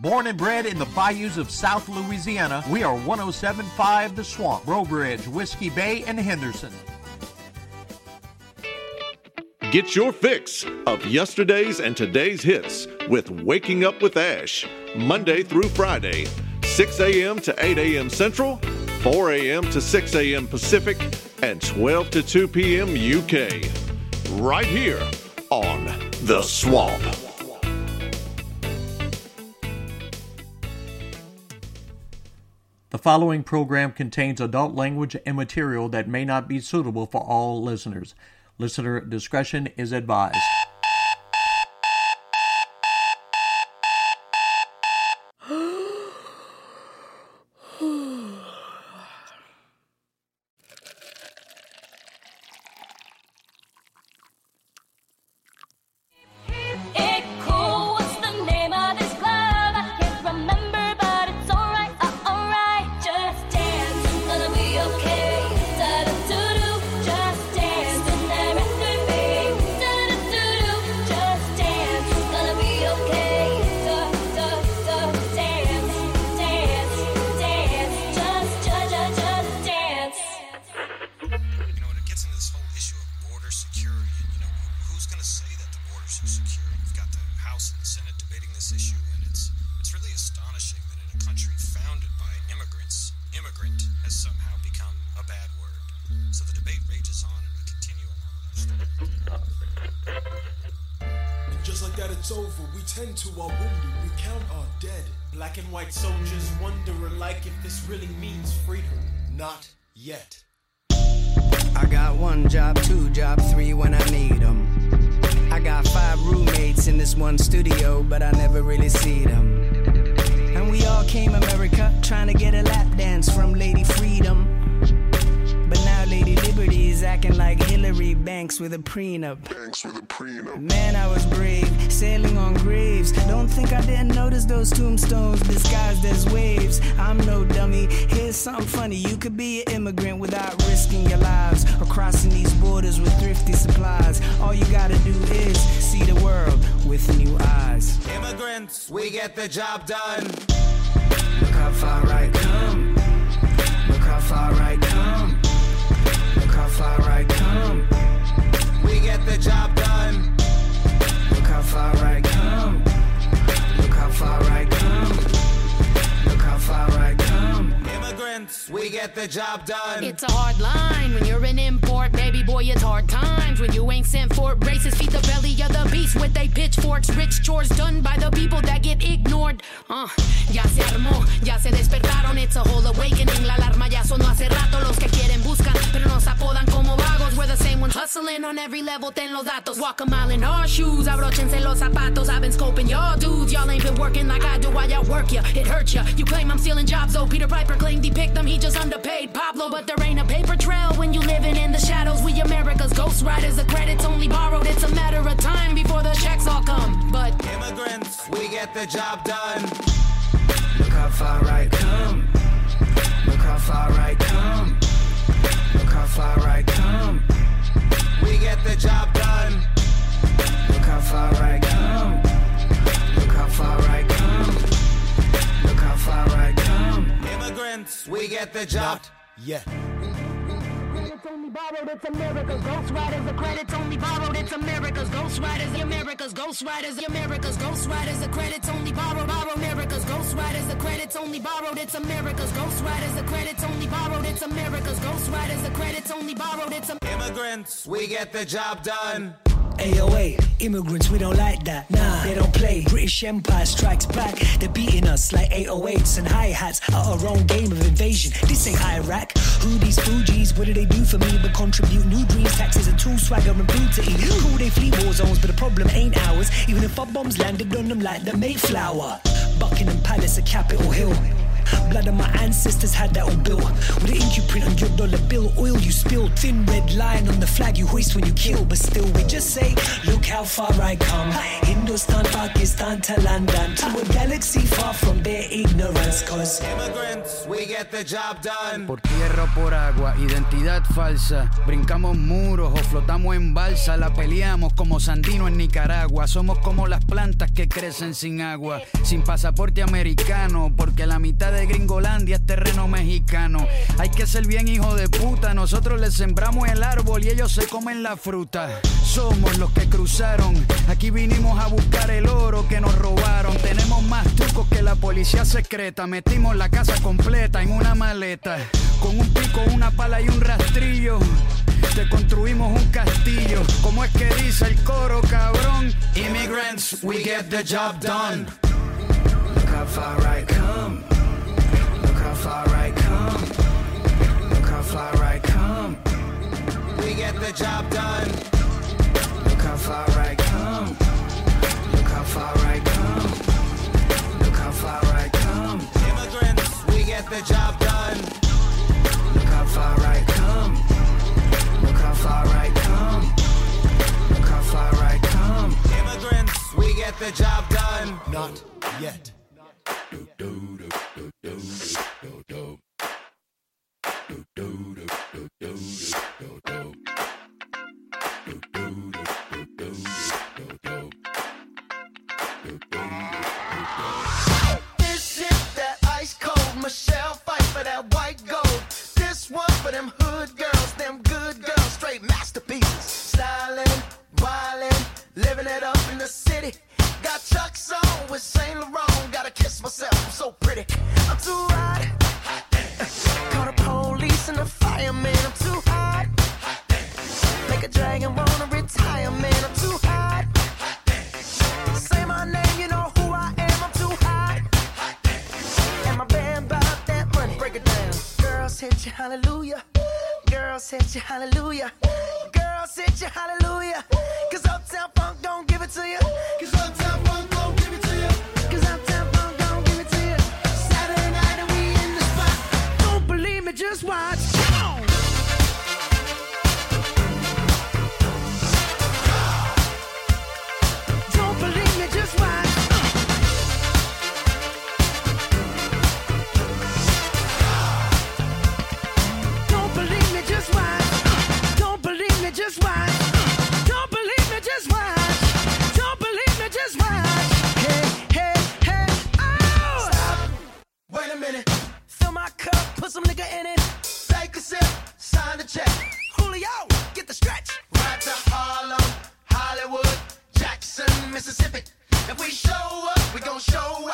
Born and bred in the bayous of South Louisiana, we are 1075 The Swamp, Breaux Bridge, Whiskey Bay, and Henderson. Get your fix of yesterday's and today's hits with Waking Up with Ash, Monday through Friday, 6 a.m. to 8 a.m. Central, 4 a.m. to 6 a.m. Pacific, and 12 to 2 p.m. UK. Right here on The Swamp. Following program contains adult language and material that may not be suitable for all listeners. Listener discretion is advised. Prenup. with a prenup. Man, I was brave, sailing on graves. Don't think I didn't notice those tombstones disguised as waves. I'm no dummy. Here's something funny. You could be an immigrant without risking your lives or crossing these borders with thrifty supplies. All you gotta do is see the world with new eyes. Immigrants, we get the job done. Get the job done. It's a hard line when you're an baby boy. It's hard times when you ain't sent for braces. Feed the belly of the beast with they pitchforks. Rich chores done by the people that get ignored. Uh, ya se armó, ya se despertaron. It's a whole awakening. La alarma ya sonó hace rato. Los que quieren buscan, pero nos apodan como vagos. We're the same ones hustling on every level. Ten los datos. Walk a mile in our shoes. Abrochense los zapatos. I've been scoping y'all dudes. Y'all ain't been working like I do. Why y'all work ya? It hurts ya. You claim I'm stealing jobs, though. Peter Piper claimed he picked them. He just underpaid Pablo, but there ain't a paper trail when you living in the shadows. We America's ghost riders. The credit's only borrowed. It's a matter of time before the checks all come. But immigrants, we get the job done. Look how far I come. Look how far I come. Look how far I come. We get the job done. Look how far I come. Look how far I come. Look how far I come. Immigrants, we get the job. Not yet borrowed, it's America's Ghost Riders. The credits only borrowed, it's America's Ghost Riders. The America's Ghost Riders. The America's Ghost Riders. The credits only borrowed, borrow America's Ghost Riders. The credits only borrowed, it's America's Ghost Riders. The credits only borrowed, it's America's Ghost Riders. The credits only borrowed, it's Immigrants, we get the job done. AOA, immigrants, we don't like that. Nah, they don't play. British Empire strikes back. They're beating us like 808s and hi hats at our own game of invasion. This ain't Iraq. Who these Fugees? What do they do for me but contribute new dreams, taxes, and tool swagger and booty? Cool, they flee war zones, but the problem ain't ours. Even if our bombs landed on them like the Mayflower. Buckingham Palace, a Capitol Hill. Blood of my ancestors had that all built. With the ink you print on your dollar bill, oil you spill, thin red line on the flag you hoist when you kill. But still, we just say, look how far I come. Hindustan, Pakistan to London, to a galaxy far from their ignorance. Cause immigrants, we get the job done. Por tierra o por agua, identidad falsa. Brincamos muros o flotamos en balsa, la peleamos como Sandino en Nicaragua. Somos como las plantas que crecen sin agua, sin pasaporte americano, porque la mitad de Gringolandia es terreno mexicano. Hay que ser bien hijo de puta, nosotros les sembramos el árbol y ellos se comen la fruta. Somos los que cruzaron, aquí vinimos a buscar el oro que nos robaron. Tenemos más trucos que la policía secreta, metimos la casa completa en una maleta, con un pico, una pala y un rastrillo. Te construimos un castillo, como es que dice el coro, cabrón. Immigrants, we get the job done. look how far I come. Look how far I come. Look how far I come. We get the job done. Look how far I come. Look how far I come. Look how far I come. Immigrants, we get the job done. Look how far I come. Look how far I come. Look how far I come. Immigrants, we get the job done. Not yet. This shit that ice cold. Got Chuck's on with Saint Laurent. Gotta kiss myself, I'm so pretty. I'm too hot. Fireman. I'm too hot. Make a dragon wanna retire, man. I'm too hot. Say my name, you know who I am. I'm too hot. And my that. Break it down. Girls hit hallelujah. Girls hit hallelujah. Girls hit you, hallelujah. Cause Uptown Funk don't give it to you. Cause Uptown my cup, put some nigga in it. Take a sip, sign the check. Julio, get the stretch. Right to Harlem, Hollywood, Jackson, Mississippi. If we show up, we gon' show out.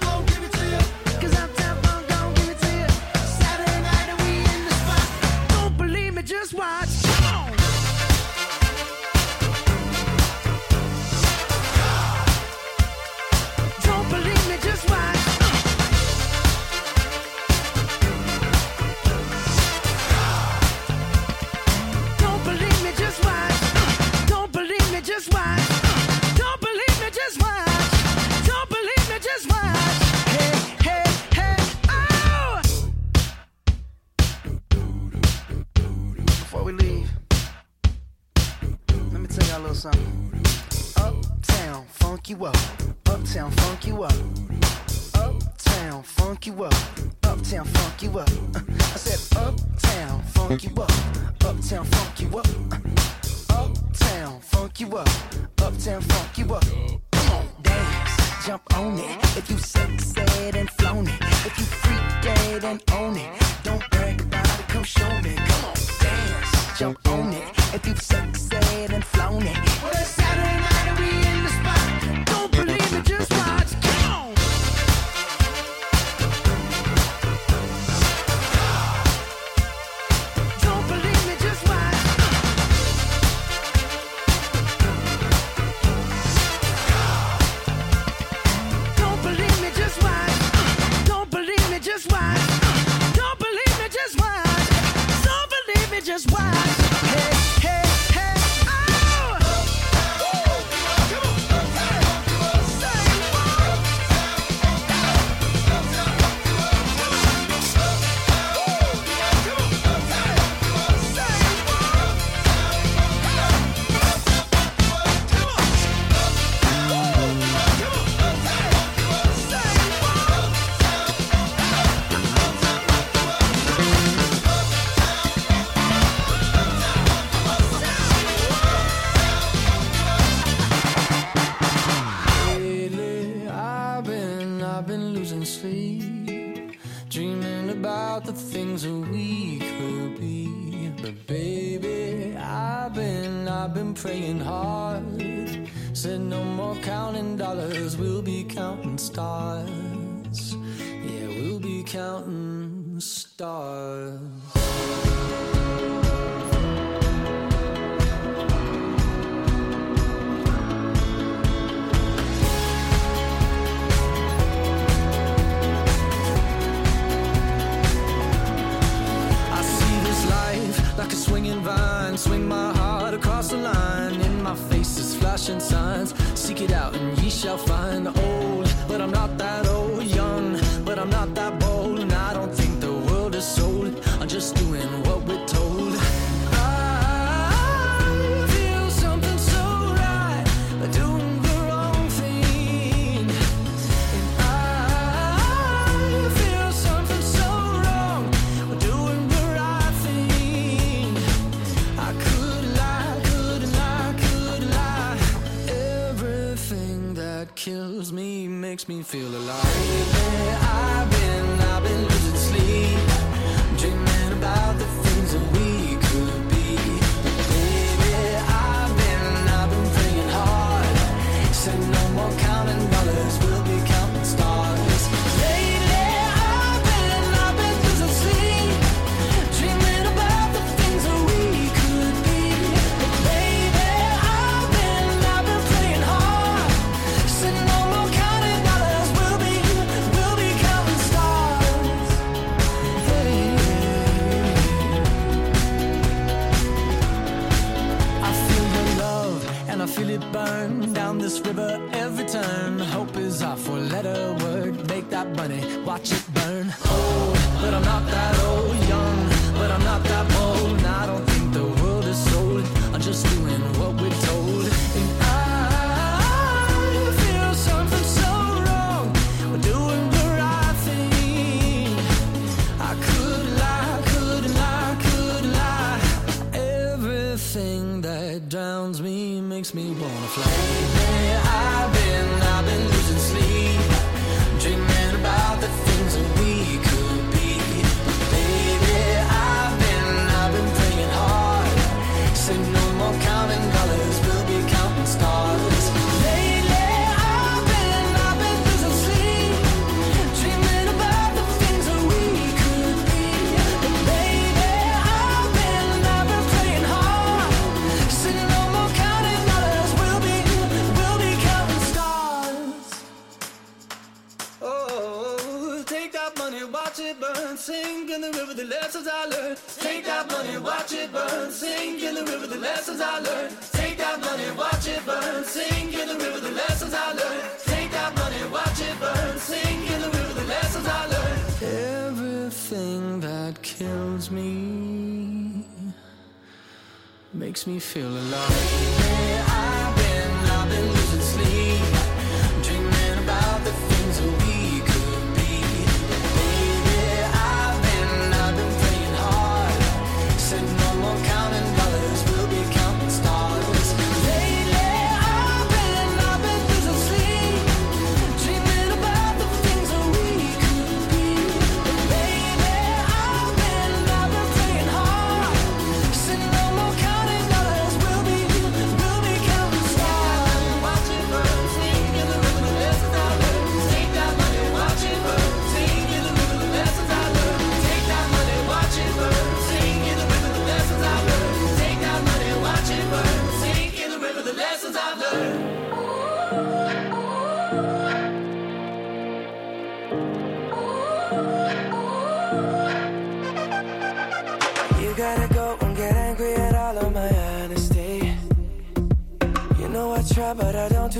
up. Uptown, funk you up. Uptown, funk you up. Uptown, funk you up. I said, Uptown, funk you up. Uptown, funk feel alive.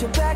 get back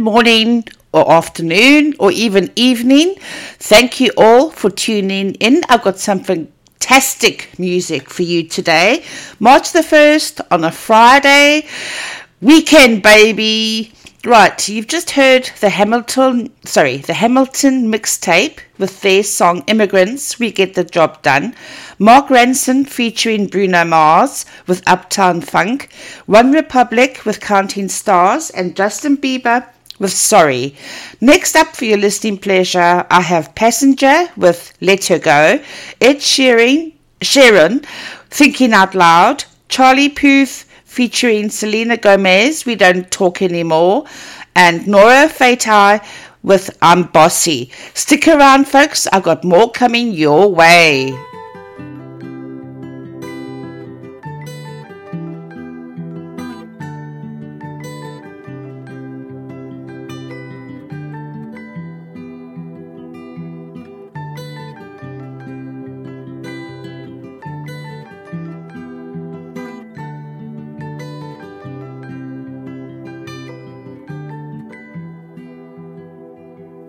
Morning or afternoon or even evening. Thank you all for tuning in. I've got some fantastic music for you today. March the 1st on a Friday. Weekend, baby. Right, you've just heard the Hamilton, sorry, the Hamilton mixtape with their song Immigrants, We Get the Job Done. Mark Ronson featuring Bruno Mars with Uptown Funk. One Republic with Counting Stars. And Justin Bieber with Sorry. Next up for your listening pleasure, I have Passenger with Let Her Go. Ed Sheeran, Sharon, Thinking Out Loud. Charlie Puth featuring Selena Gomez, We Don't Talk Anymore, and Nora Fatehi with I'm Bossy. Stick around, folks, I've got more coming your way.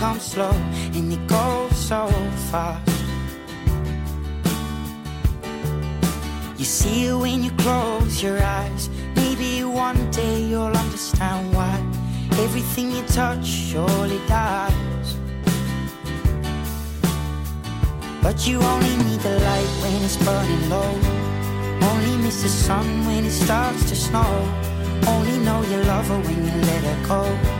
But dreams come slow and it goes so fast. You see it when you close your eyes. Maybe one day you'll understand why everything you touch surely dies. But you only need the light when it's burning low. Only miss the sun when it starts to snow. Only know you love her when you let her go.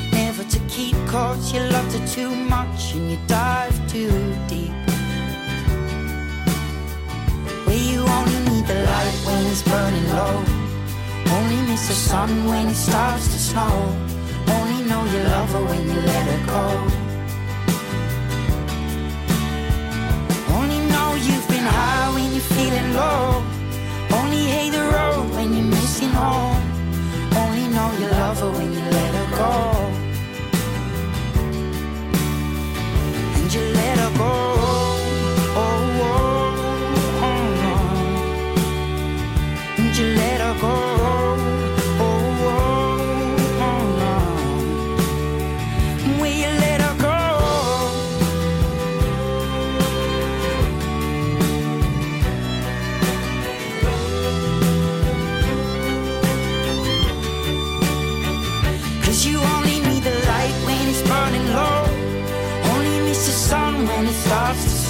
keep. Cause you loved her too much and you dive too deep. Where you only need the light when it's burning low. Only miss the sun when it starts to snow. Only know you love her when you let her go. Only know you've been high when you're feeling low. Only hate the road when you're missing home. Only know you love her when you let her go. Go.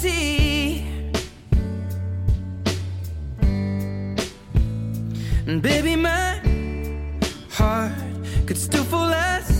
70. And baby, my heart could still fall as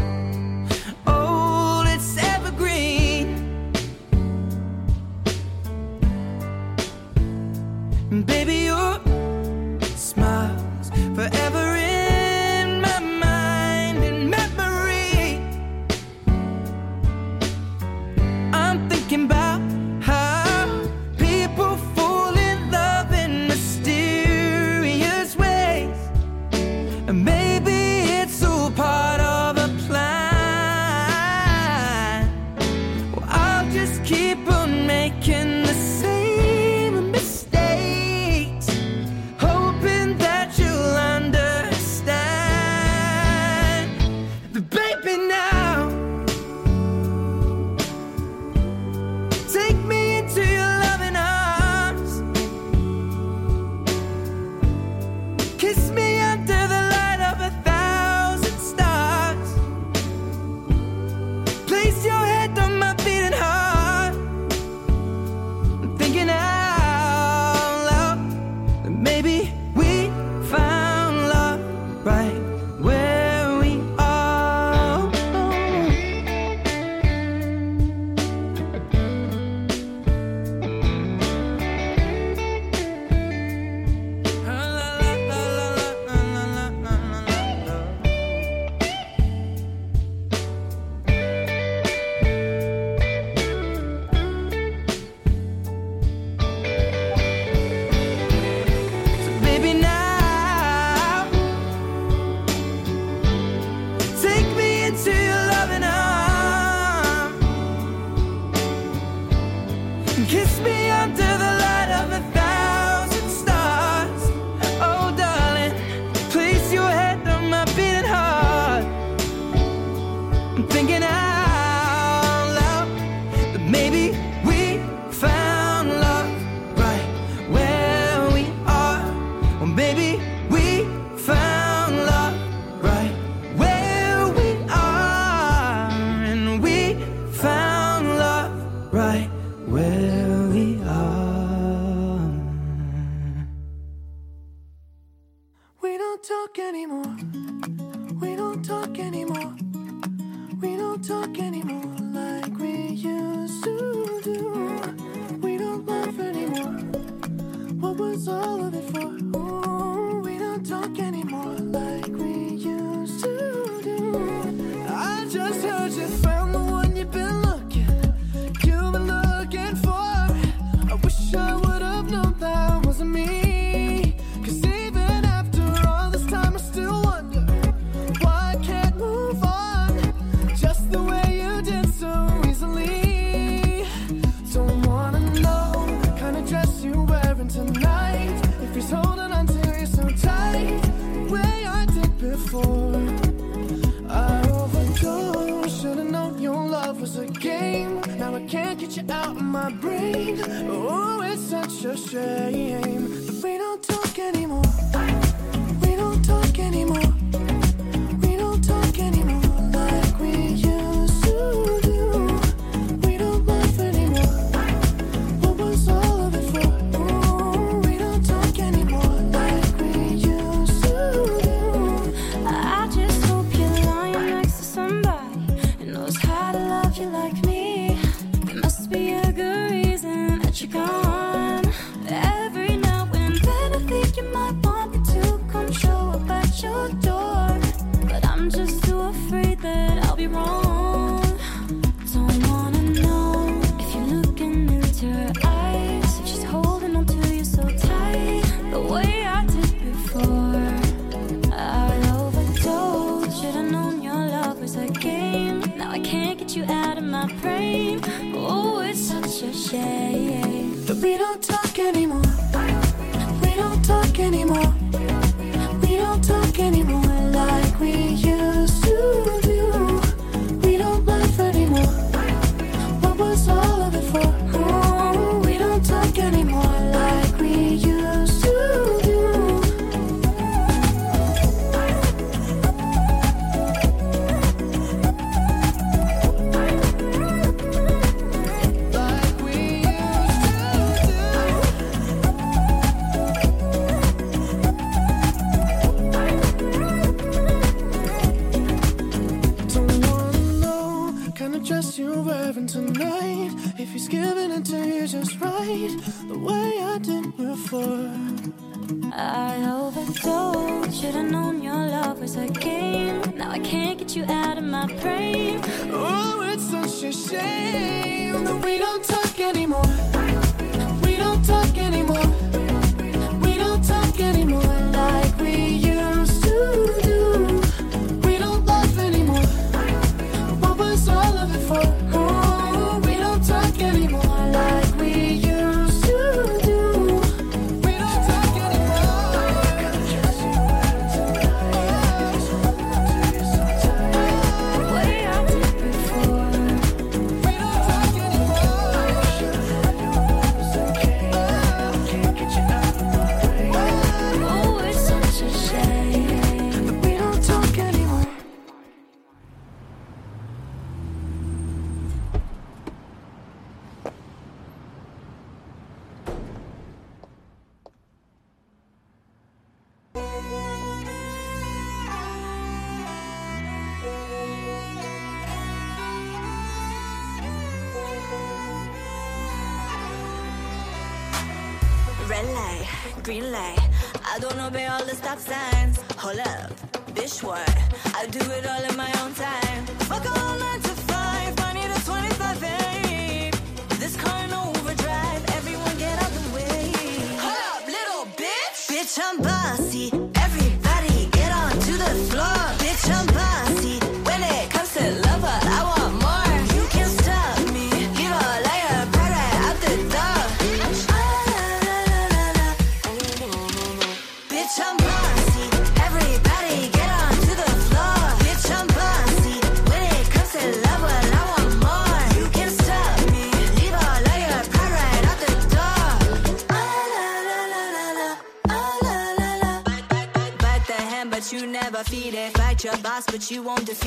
but you won't defeat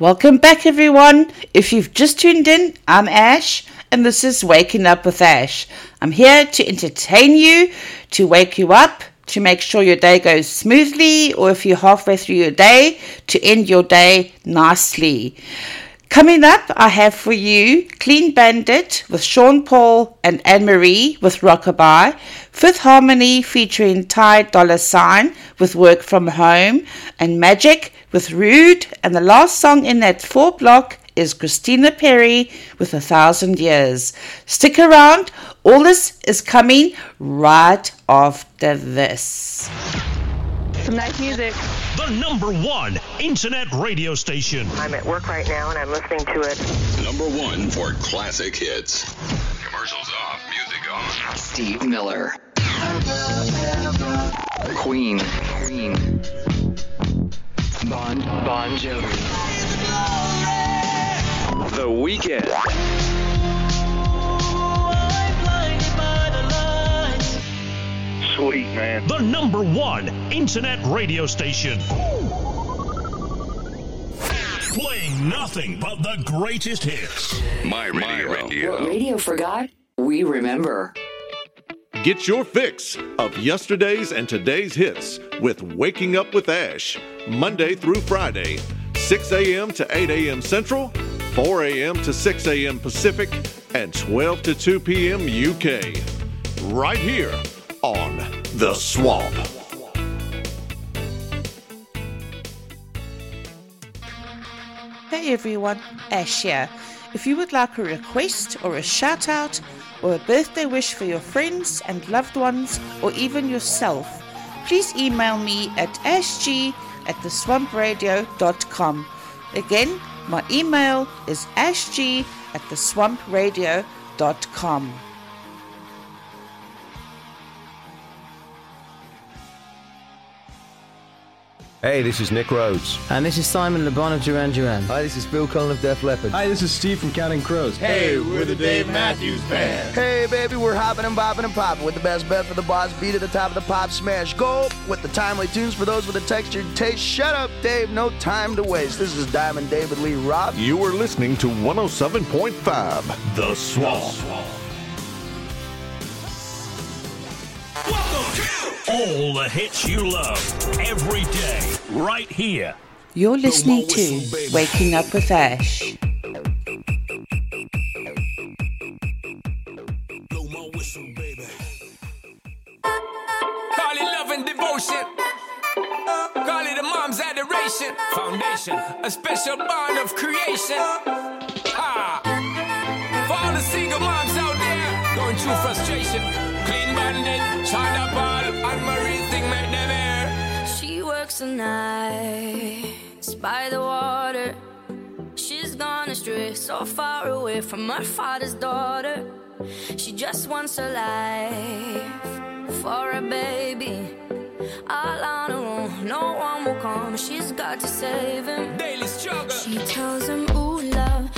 Welcome back, everyone. If you've just tuned in, I'm Ash, and this is Waking Up with Ash. I'm here to entertain you, to wake you up, to make sure your day goes smoothly, or if you're halfway through your day, to end your day nicely. Coming up, I have for you Clean Bandit with Sean Paul and Anne Marie with Rockabye, Fifth Harmony featuring Ty Dolla $ign with Work From Home, and Magic with Rude, and the last song in that four block is Christina Perri with A Thousand Years. Stick around, all this is coming right after this. Some nice music. The number one internet radio station. I'm at work right now and I'm listening to it. Number one for classic hits. Commercials off, music on. Steve Miller. Queen. Queen. Bon Bon Jovi. The Weeknd. Sweet, man. The number one internet radio station. Playing nothing but the greatest hits. My radio. What radio forgot, we remember. Get your fix of yesterday's and today's hits with Waking Up with Ash, Monday through Friday, 6 a.m. to 8 a.m. Central, 4 a.m. to 6 a.m. Pacific, and 12 to 2 p.m. UK. Right here on The Swamp. Hey everyone, Ash here. If you would like a request or a shout out or a birthday wish for your friends and loved ones or even yourself, please email me at ashg at theswampradio.com. Again, my email is ashg at theswampradio.com. Hey, this is Nick Rhodes. And this is Simon LeBon of Duran Duran. Hi, this is Phil Collen of Def Leppard. Hi, this is Steve from Counting Crows. Hey, we're the Dave Matthews Band. Hey, baby, we're hopping and bopping and popping with the best bet for the boss beat at the top of the pop smash. Go with the timely tunes for those with a textured taste. Shut up, Dave. No time to waste. This is Diamond David Lee Roth. You are listening to 107.5 The Swamp. The Swamp. Welcome to all the hits you love every day, right here. You're listening to. Waking Up with Ash. Whistle, Call it love and devotion. Call it a mom's adoration. Foundation, a special bond of creation. Ha! For all the single moms out there going through frustration. And Marie make them air. She works the nights by the water. She's gone astray, so far away from her father's daughter. She just wants her life for a baby. All on her own, no one will come. She's got to save him. Daily struggle. She tells him, Ooh, love.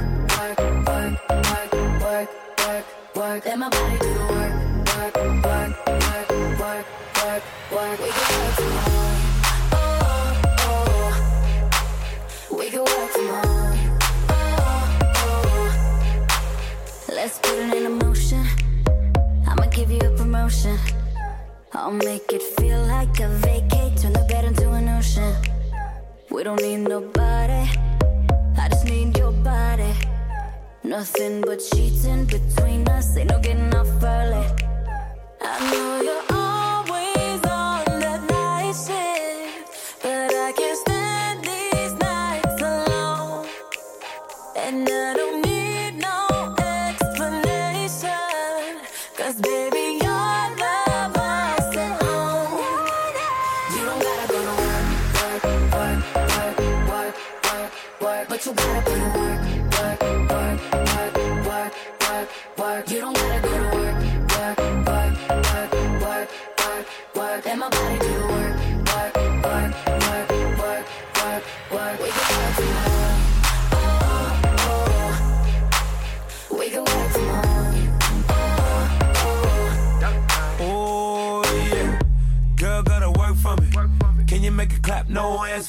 work, let my body do the work, work, work, work, work, work, work. We can work from home, oh, oh, oh. We can work from home, oh, oh. Let's put it in motion. I'ma give you a promotion. I'll make it feel like a vacate. Turn the bed into an ocean. We don't need nobody. I just need your body. Nothing but cheating between us, ain't no getting off early. I know you're.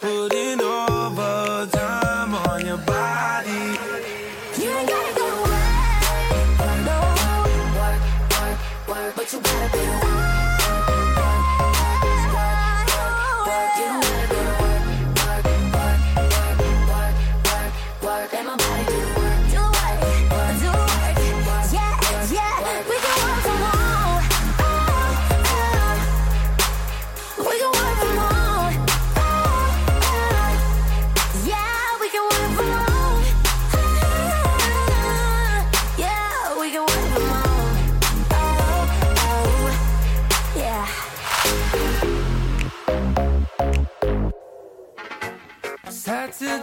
Putting overtime on your body. You ain't gotta go away. No. Work, work, work, but you gotta be away.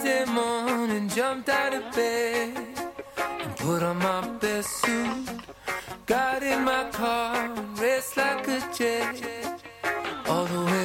Wednesday morning, jumped out of bed and put on my best suit. Got in my car and raced like a jet all the way.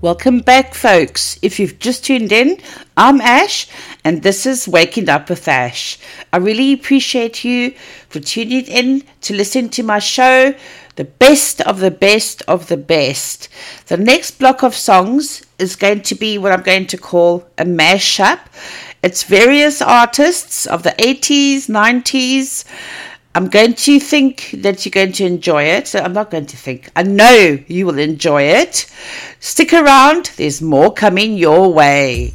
Welcome back, folks. If you've just tuned in, I'm Ash, and this is Waking Up with Ash. I really appreciate you for tuning in to listen to my show, the best of the best of the best. The next block of songs is going to be what I'm going to call a mashup. It's various artists of the 80s, 90s, I'm going to think that you're going to enjoy it. I'm not going to think. I know you will enjoy it. Stick around, there's more coming your way.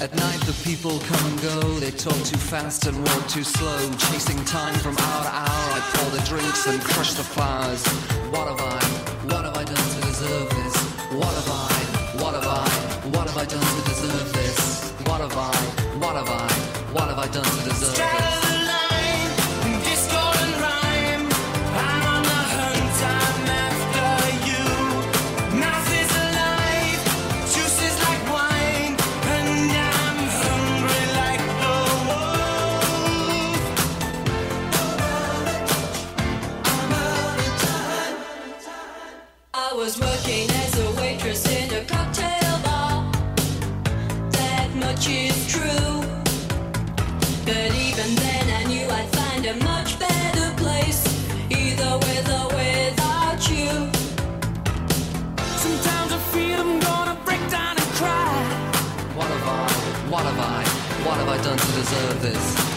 At night the people come and go, they talk too fast and walk too slow. Chasing time from hour to hour, I pour the drinks and crush the flowers. What have I, what have I done to deserve this? What have I, what have I, what have I done to deserve this? What have I, what have I, what have I done to deserve this? This.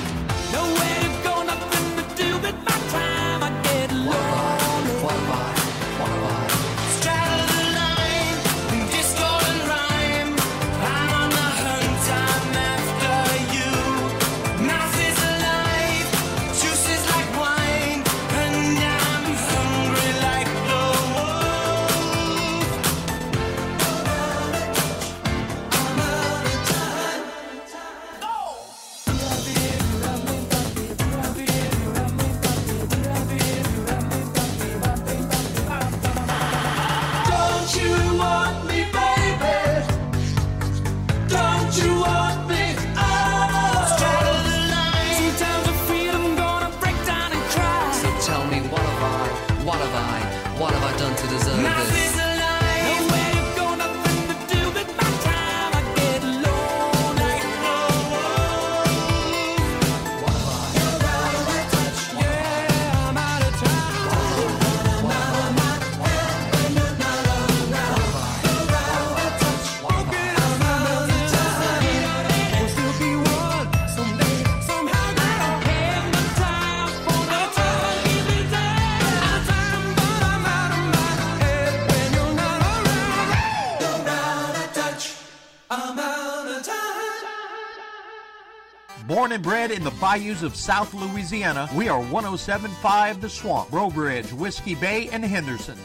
bred in the bayous of South Louisiana, we are 1075 The Swamp, Breaux Bridge, Whiskey Bay, and Henderson.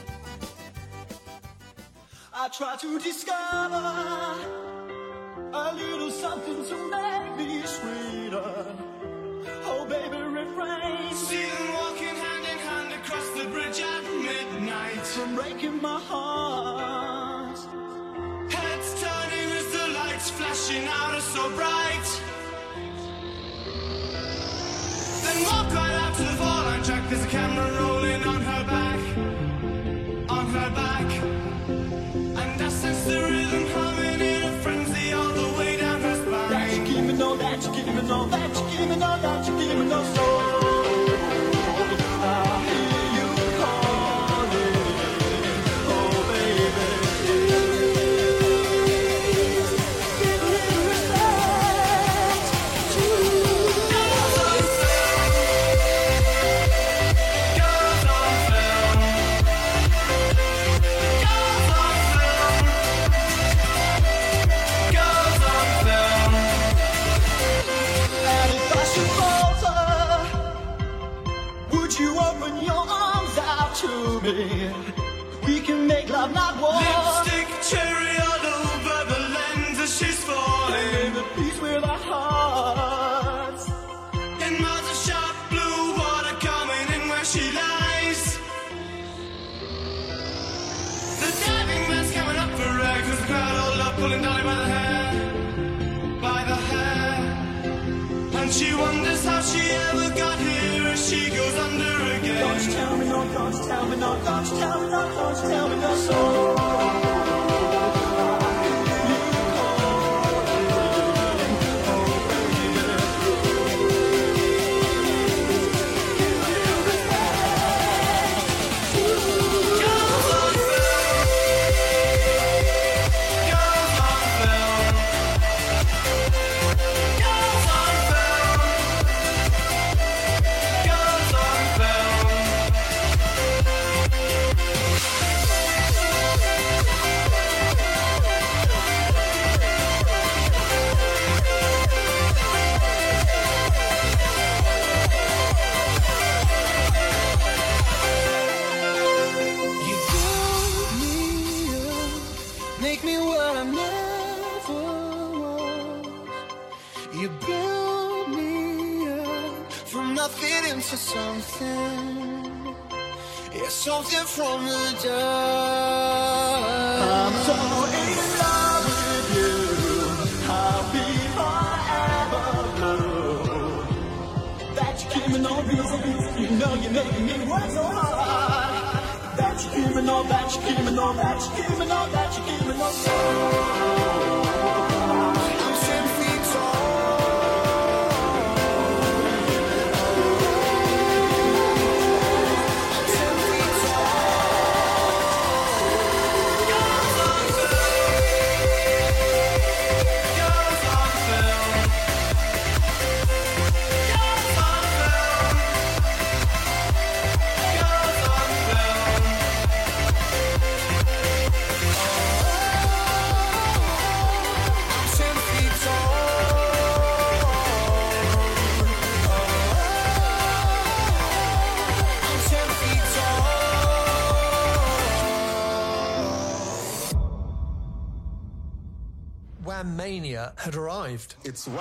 I try to discover a camera rolling on her back On her back And I sense the rhythm humming in a frenzy all the way down her spine. That give me no, that give me no, that give me no, that me? We can make love, not war. Lipstick cherry all over the lens as she's falling. And the peace with our hearts. In miles of sharp blue water coming in where she lies. The diving man's coming up for air cause the crowd all love pulling Dolly by the hair. By the hair. And she wonders how she ever got here tell me no, you tell me no, you tell me no soul. Something from the dust. I'm so in love with you. I'll be forever blue. That you give me no reason. You know you're making me work so hard. That you give me no, that you give me no, that you give me no, that you give me no had arrived. It's Wham.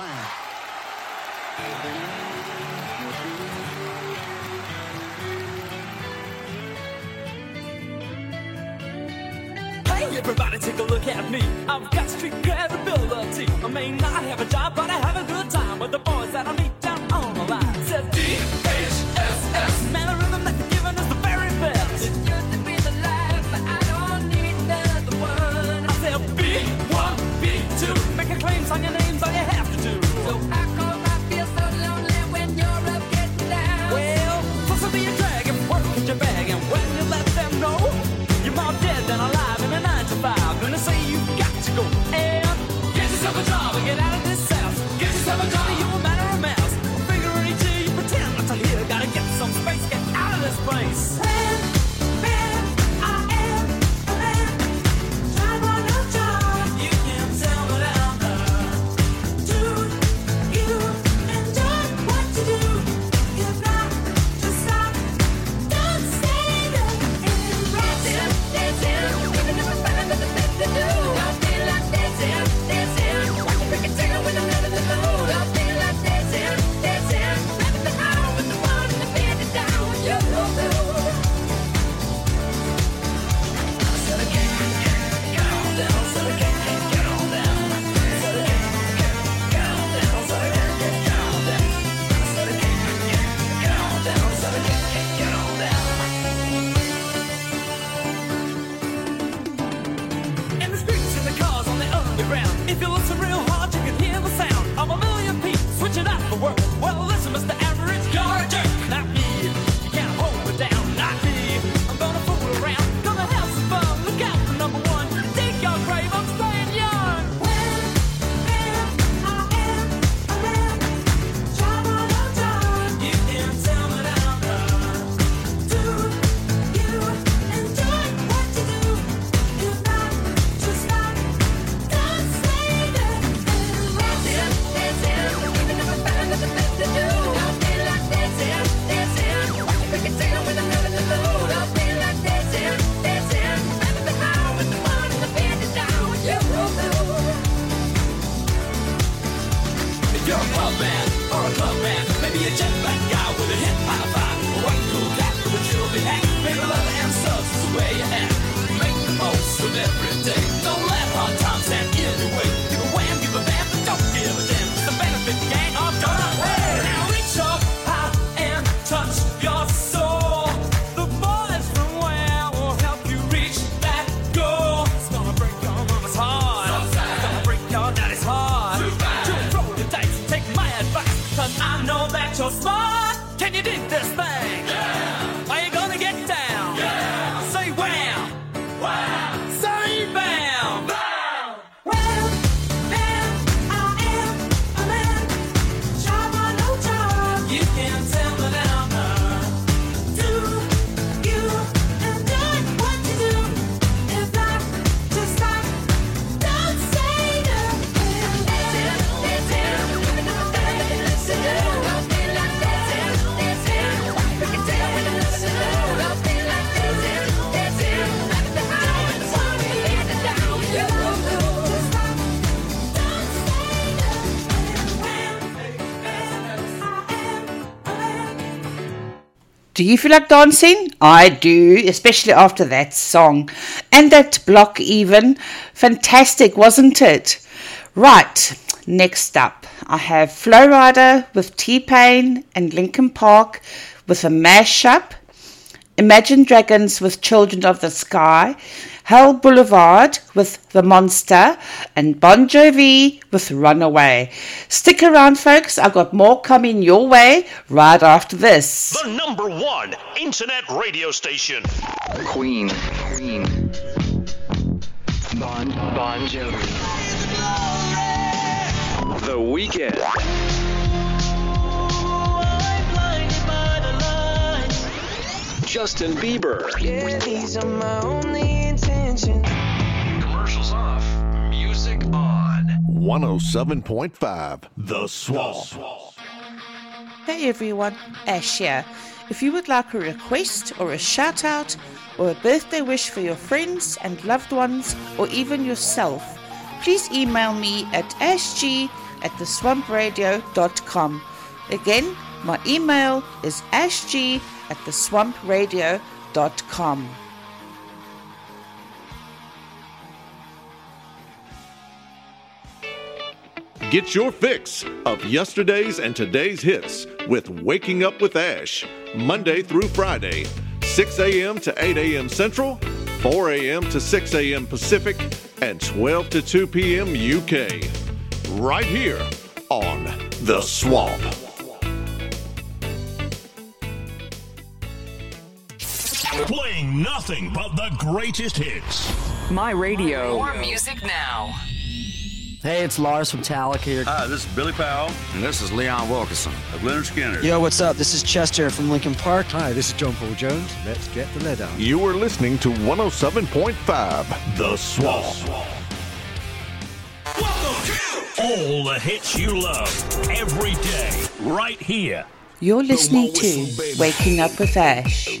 Hey, everybody, take a look at me. I've got street credibility. I may not have a job, but I have a good time with the you feel like dancing? I do, especially after that song. And that block, even. Fantastic, wasn't it? Right, next up, I have Flo Rida with T Pain and Linkin Park with a mashup. Imagine Dragons with Children of the Sky, Hell Boulevard with The Monster, and Bon Jovi with Runaway. Stick around, folks. I've got more coming your way right after this. The number one internet radio station. Queen. Queen. Bon, bon Jovi. The Weeknd. Justin Bieber. Yeah, these are my only intentions. Commercials off. Music on. 107.5 The Swamp. Hey everyone, Ash here. If you would like a request or a shout out or a birthday wish for your friends and loved ones or even yourself, please email me at ashg at theswampradio.com. Again, my email is ashg at theswampradio.com. Get your fix of yesterday's and today's hits with Waking Up with Ash, Monday through Friday, 6 a.m. to 8 a.m. Central, 4 a.m. to 6 a.m. Pacific, and 12 to 2 p.m. UK. Right here on The Swamp. Playing nothing but the greatest hits. My radio. More music now. Hey, it's Lars from Talik here. Hi, this is Billy Powell. And this is Leon Wilkeson of Lynyrd Skynyrd. Yo, what's up? This is Chester from Linkin Park. Hi, this is John Paul Jones. Let's get the lead on. You are listening to 107.5 The Swamp. All the hits you love every day, right here. You're listening to Waking Up with Ash.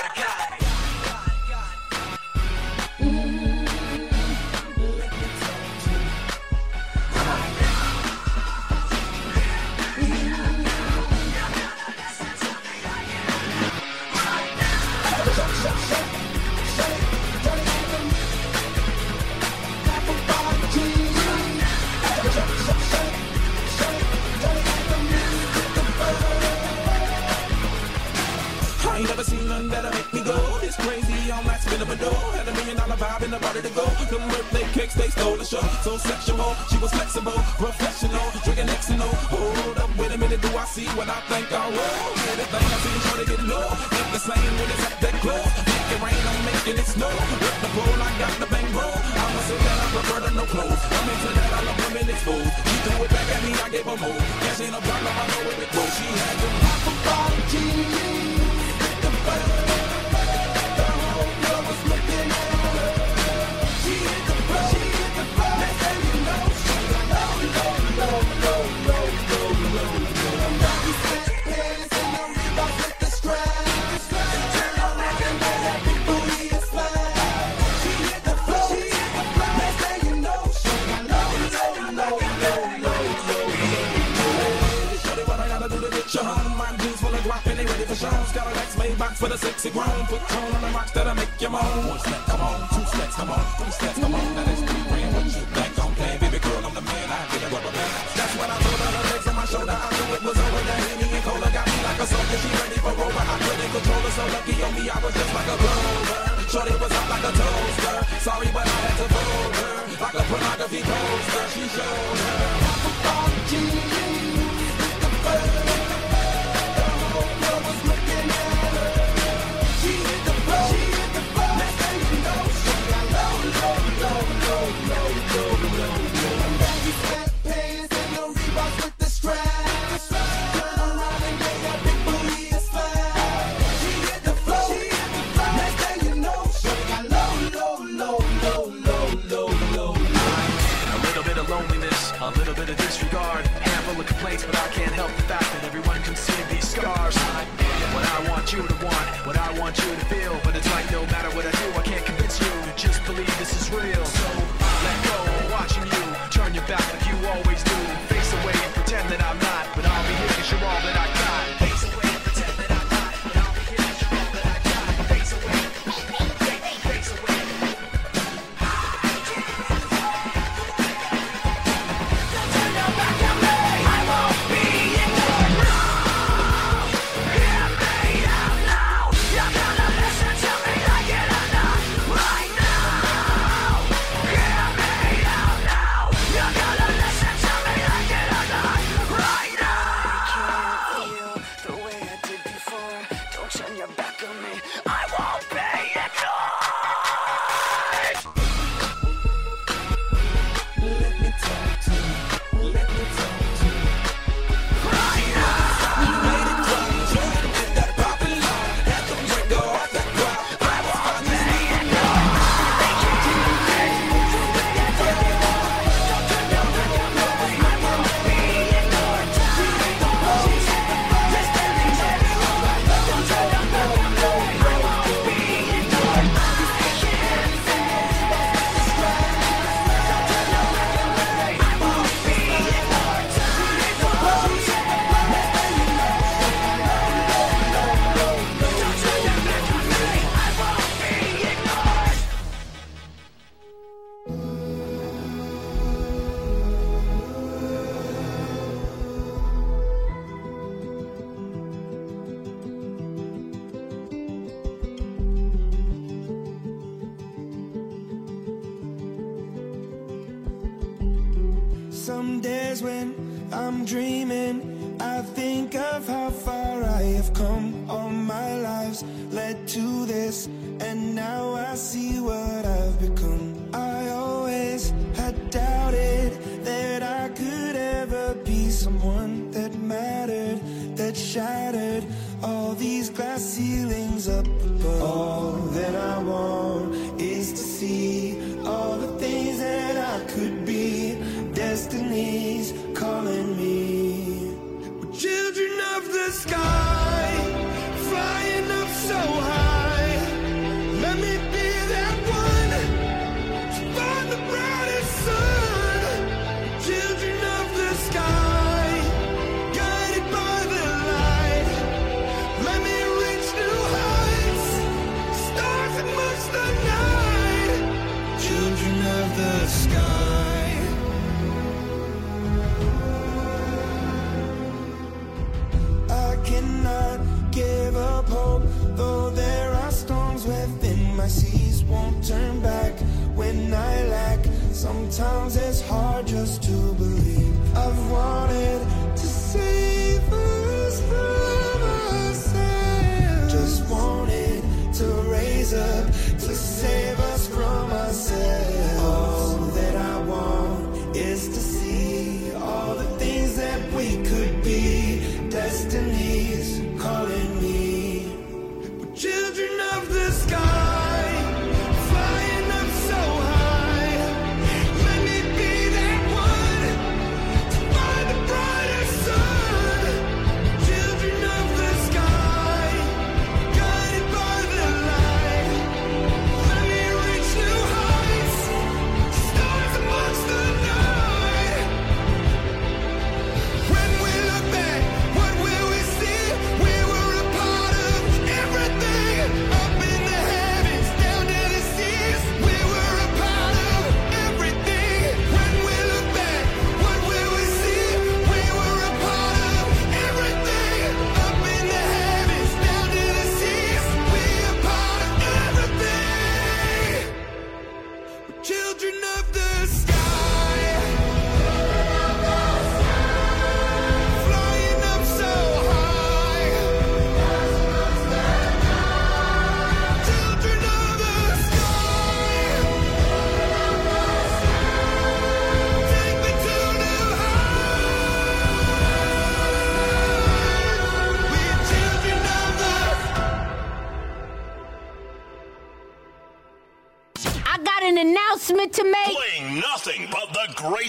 spin up a. Had a million dollar vibe and about to go. Them birthday cakes, they stole the show. So sexual, she was flexible, professional, drinking Xano. Hold up, wait a minute, do I see what I think I will? Everything I see trying to get low. Ain't the same when it's at that close. Make it rain, I'm making it snow. Rip the pool, I got the bang roll. I'ma a that I prefer to no clothes. I'm into that, I love women exposed. She threw it back at me, I gave her more. Cash ain't a problem, I know where it goes. She had them half a bottle jeans. The first for the sexy grown. Put tone on the rocks that'll make you moan. One step, come on. Two steps, come on. Three steps, come on. Now that's three grand. What you think I'm playing? Baby girl, I'm the man. I get a rubber band. That's when I told her legs on my shoulder. I knew it was over. The Henny and Cola got me like a soldier. She ready for Rover. I couldn't control her. So lucky on me, I was just like a rover. Shorty was hot like a toaster. Sorry, but I had to fold her. Like a pornography poster. She showed her. Half a jeans. The first. I want you to feel, but it's like no matter what I do, I can't convince you to just believe this is real.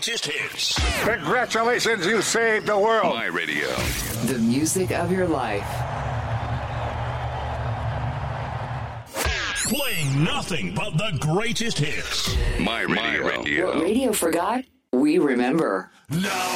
greatest hits. Congratulations, you saved the world. My radio. The music of your life. Playing nothing but the greatest hits. My radio. My radio. What radio forgot? We remember. No!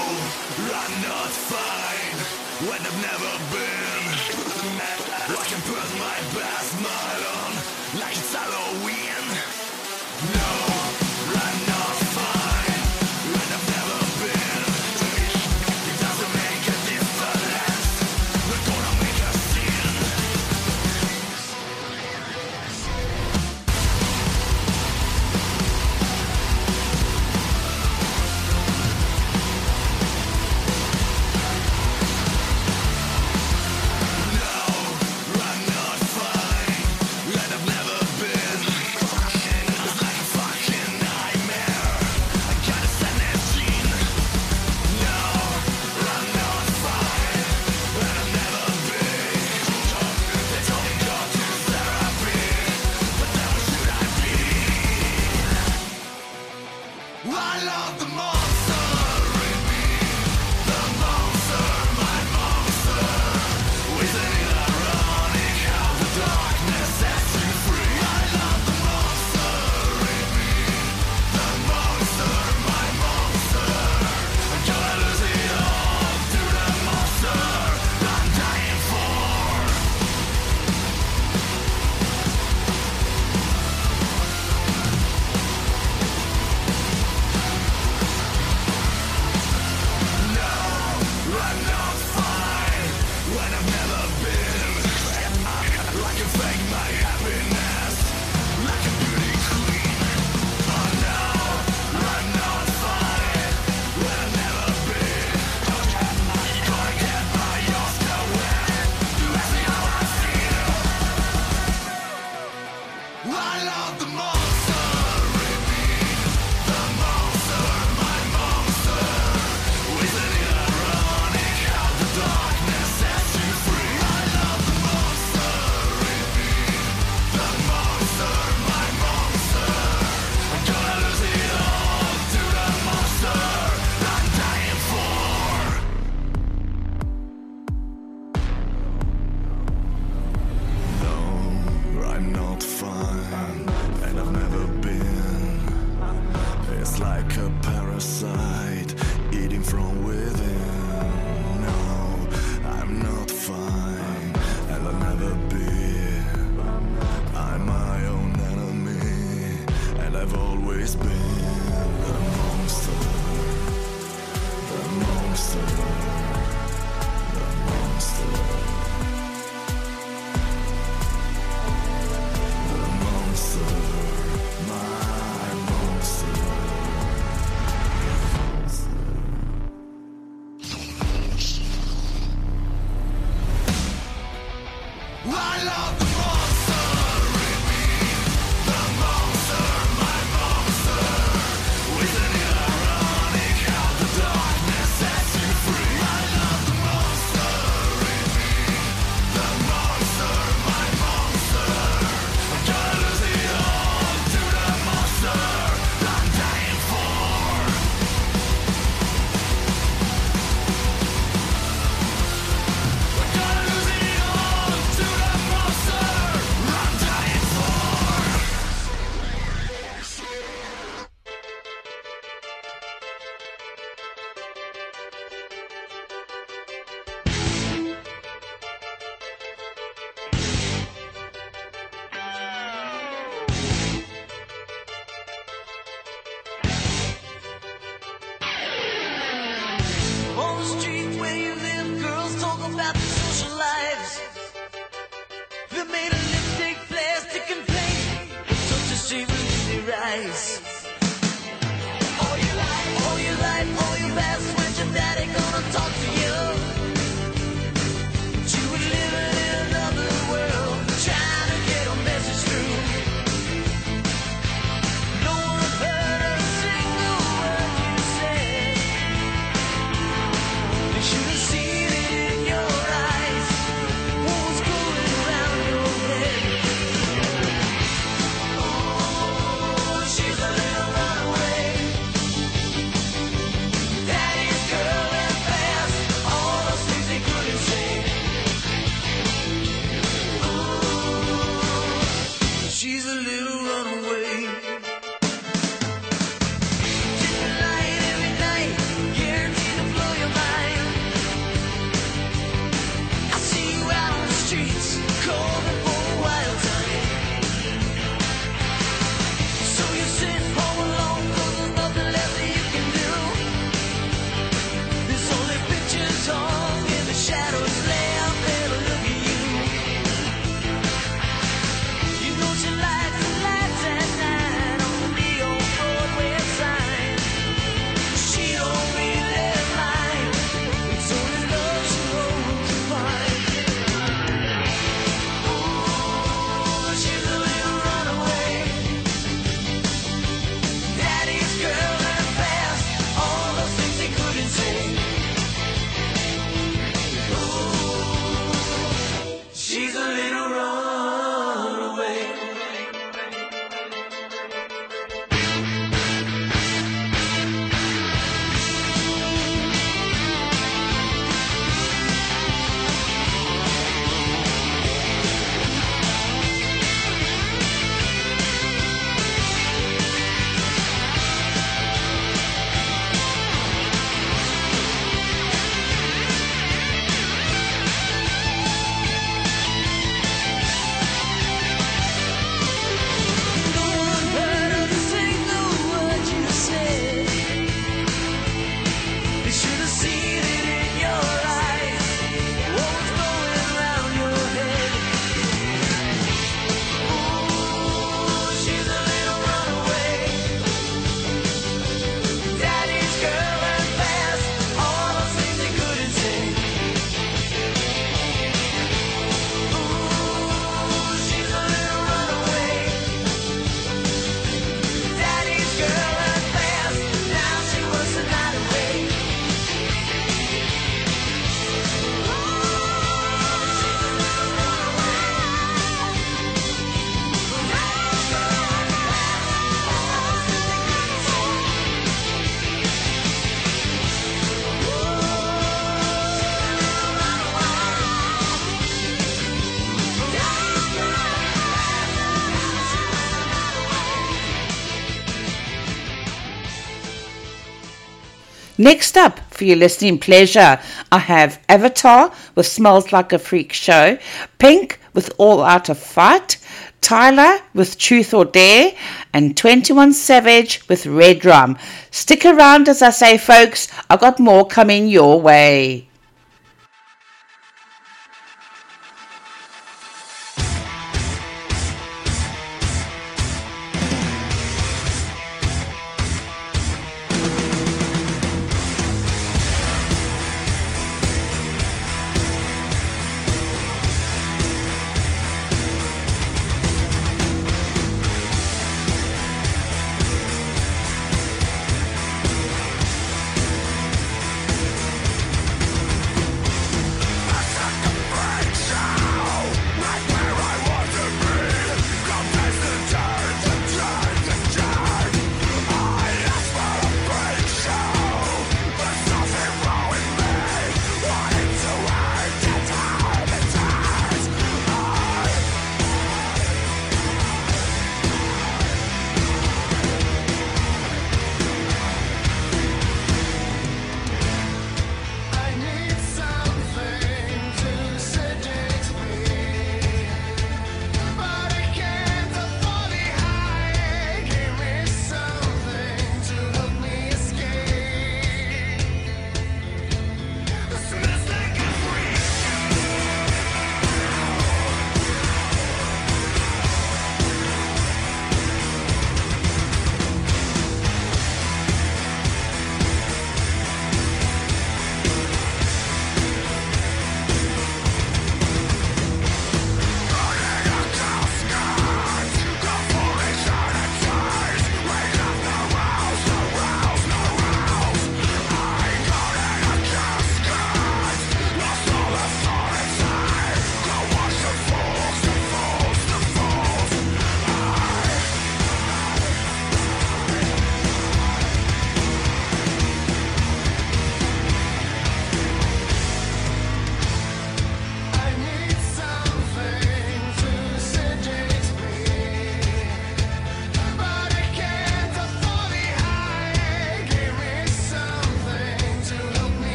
Next up, for your listening pleasure, I have Avatar with Smells Like a Freak Show, Pink with All Out of Fight, Tyla with Truth or Dare, and 21 Savage with Redrum. Stick around as I say, folks, I've got more coming your way.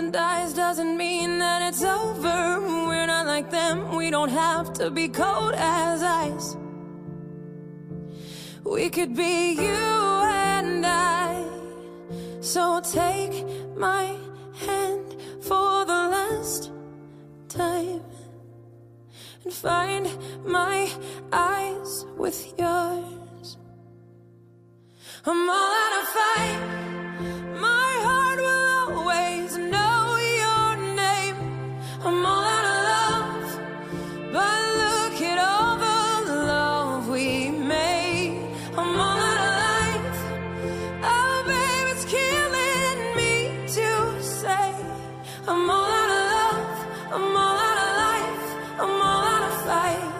someone dies doesn't mean that it's over. We're not like them, we don't have to be cold as ice. We could be you and I. So take my hand for the last time and find my eyes with yours. I'm all I'm all out of love, I'm all out of life, I'm all out of fight.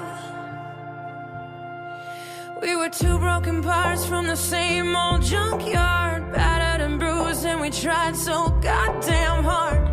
We were two broken parts from the same old junkyard, battered and bruised, and we tried so goddamn hard.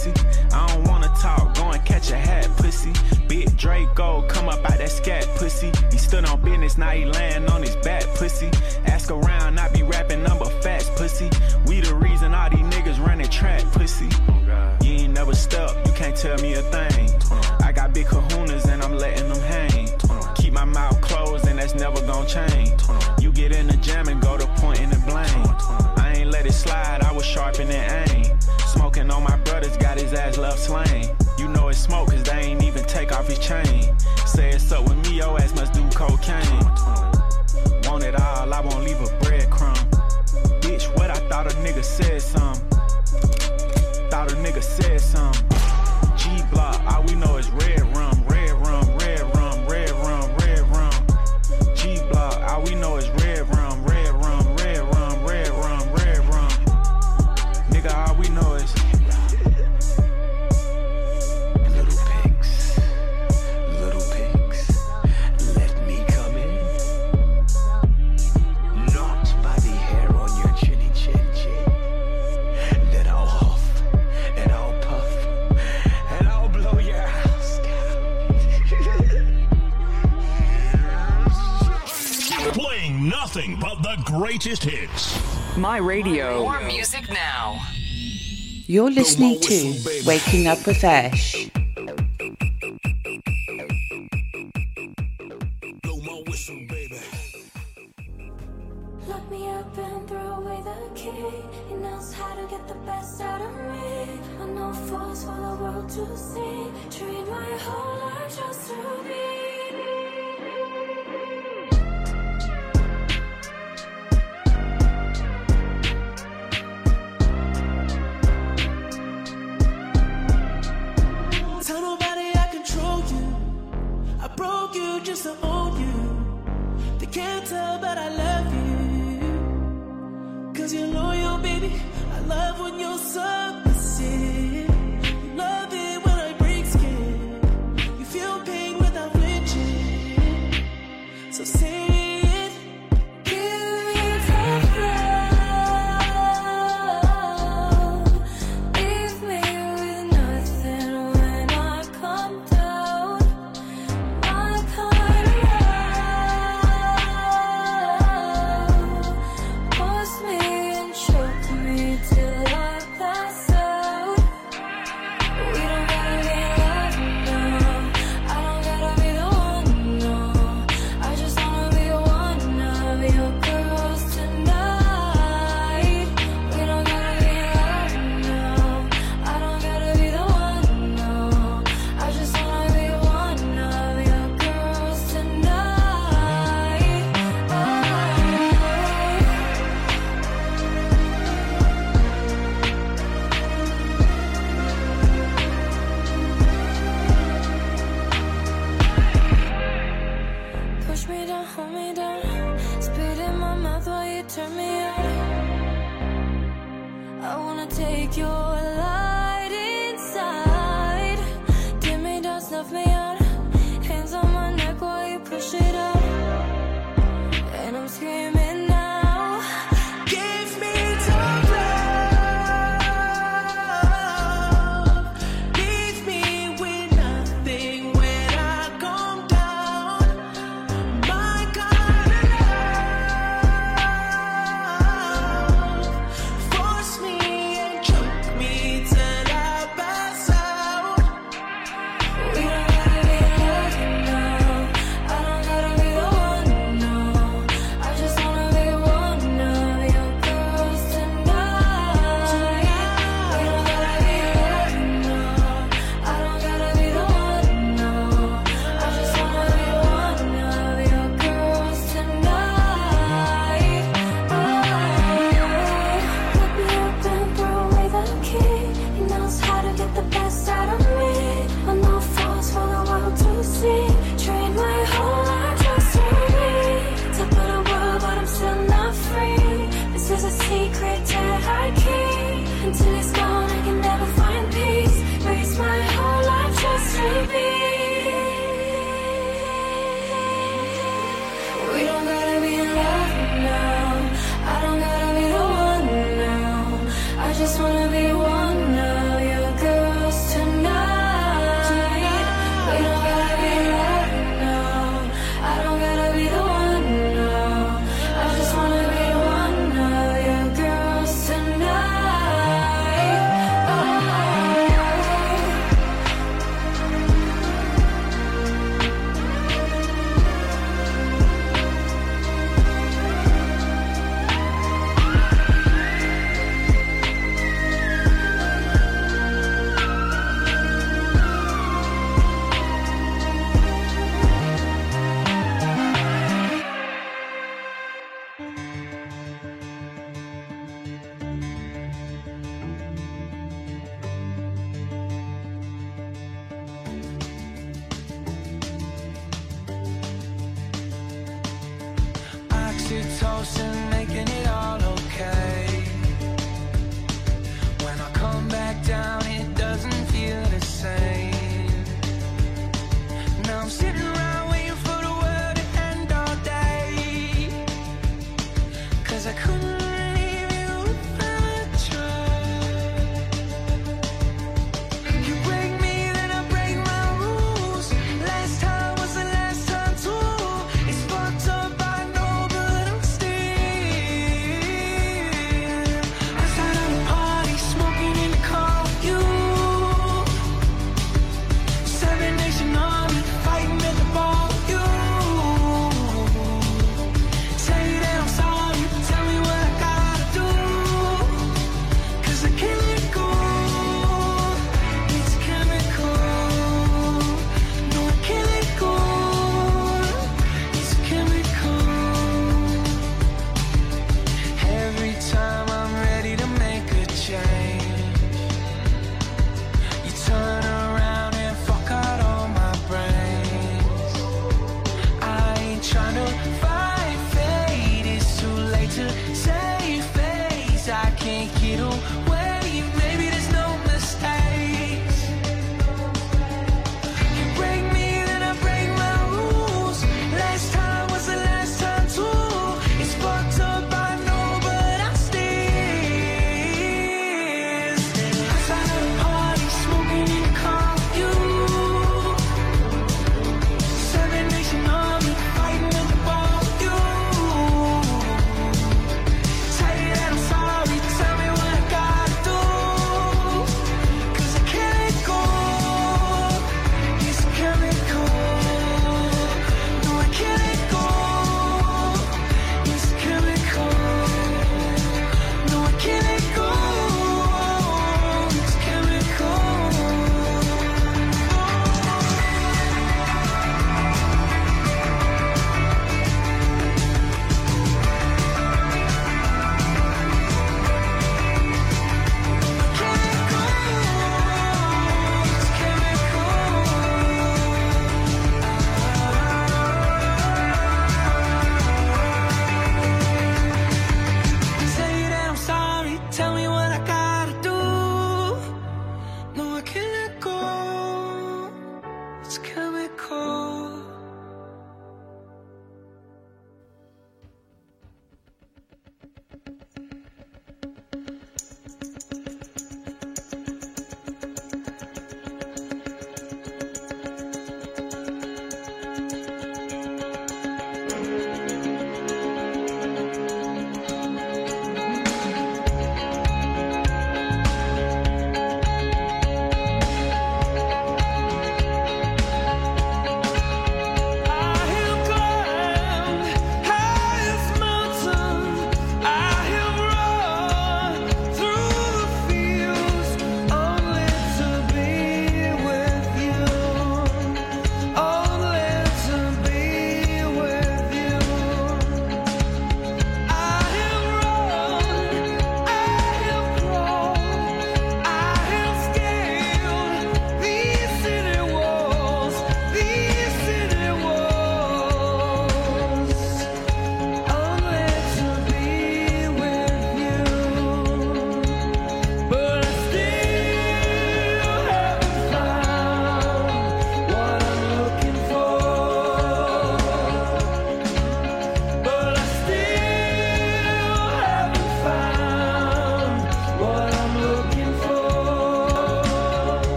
pussy. I don't wanna talk, go and catch a hat, pussy. Big Draco, come up out that scat, pussy. He stood on business, now he laying on his back, pussy. Ask around, I be rapping number facts, pussy. We the reason all these niggas running track, pussy. Oh, you ain't never stuck, you can't tell me a thing. lane. You know it's smoke, cause they ain't even take off his chain. Say it's up with me, yo ass must do cocaine. Want it all, I won't leave a breadcrumb. Bitch, what I thought a nigga said some. Thought a nigga said some. The greatest hits. My radio. More music now. You're listening to Waking Up with Ash.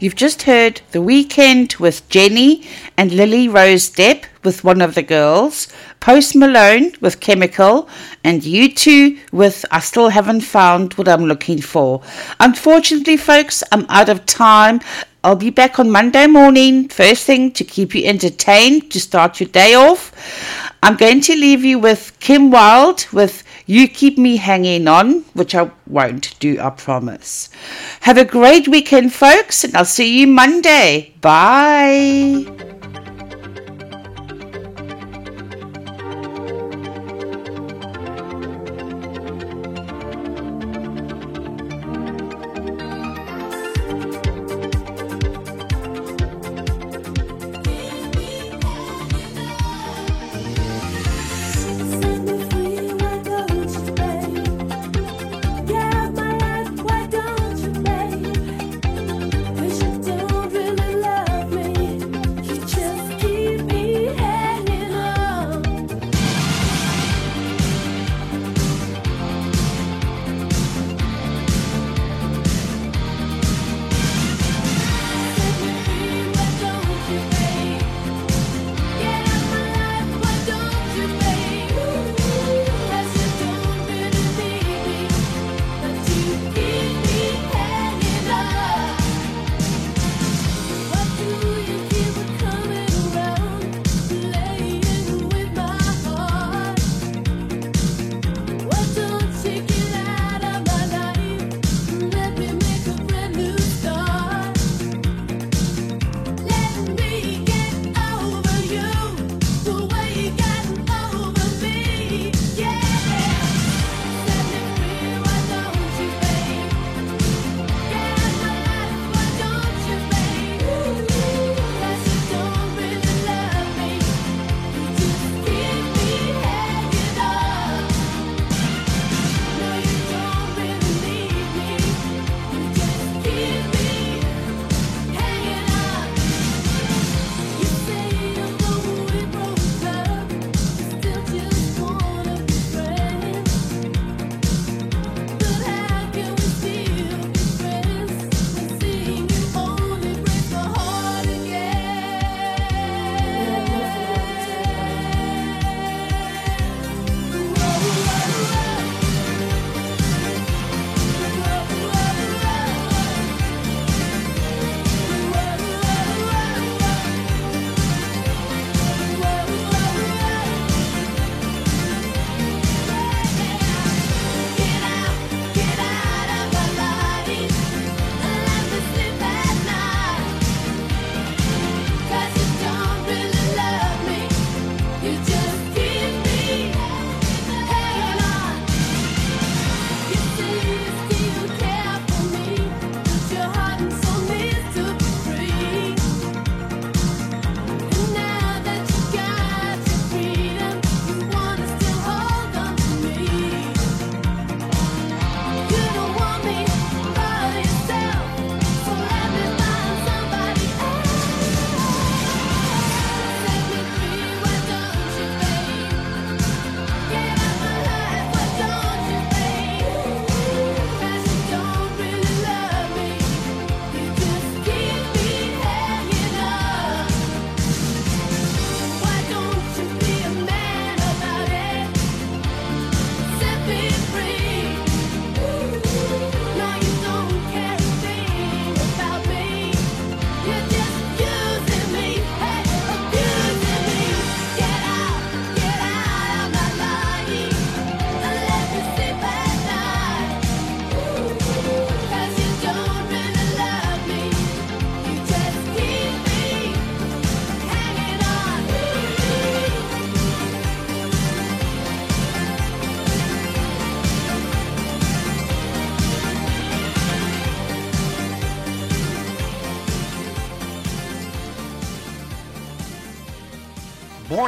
You've just heard The Weeknd with JENNIE and Lily Rose Depp with One of the Girls, Post Malone with Chemical, and U2 with I Still Haven't Found What I'm Looking For. Unfortunately, folks, I'm out of time. I'll be back on Monday morning, first thing, to keep you entertained, to start your day off. I'm going to leave you with Kim Wilde with You Keep Me Hanging On, which I won't do, I promise. Have a great weekend, folks, and I'll see you Monday. Bye.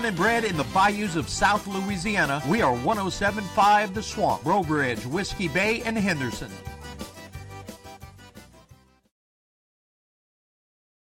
Born and bred in the bayous of South Louisiana, we are 1075 The Swamp, Breaux Bridge, Whiskey Bay, and Henderson.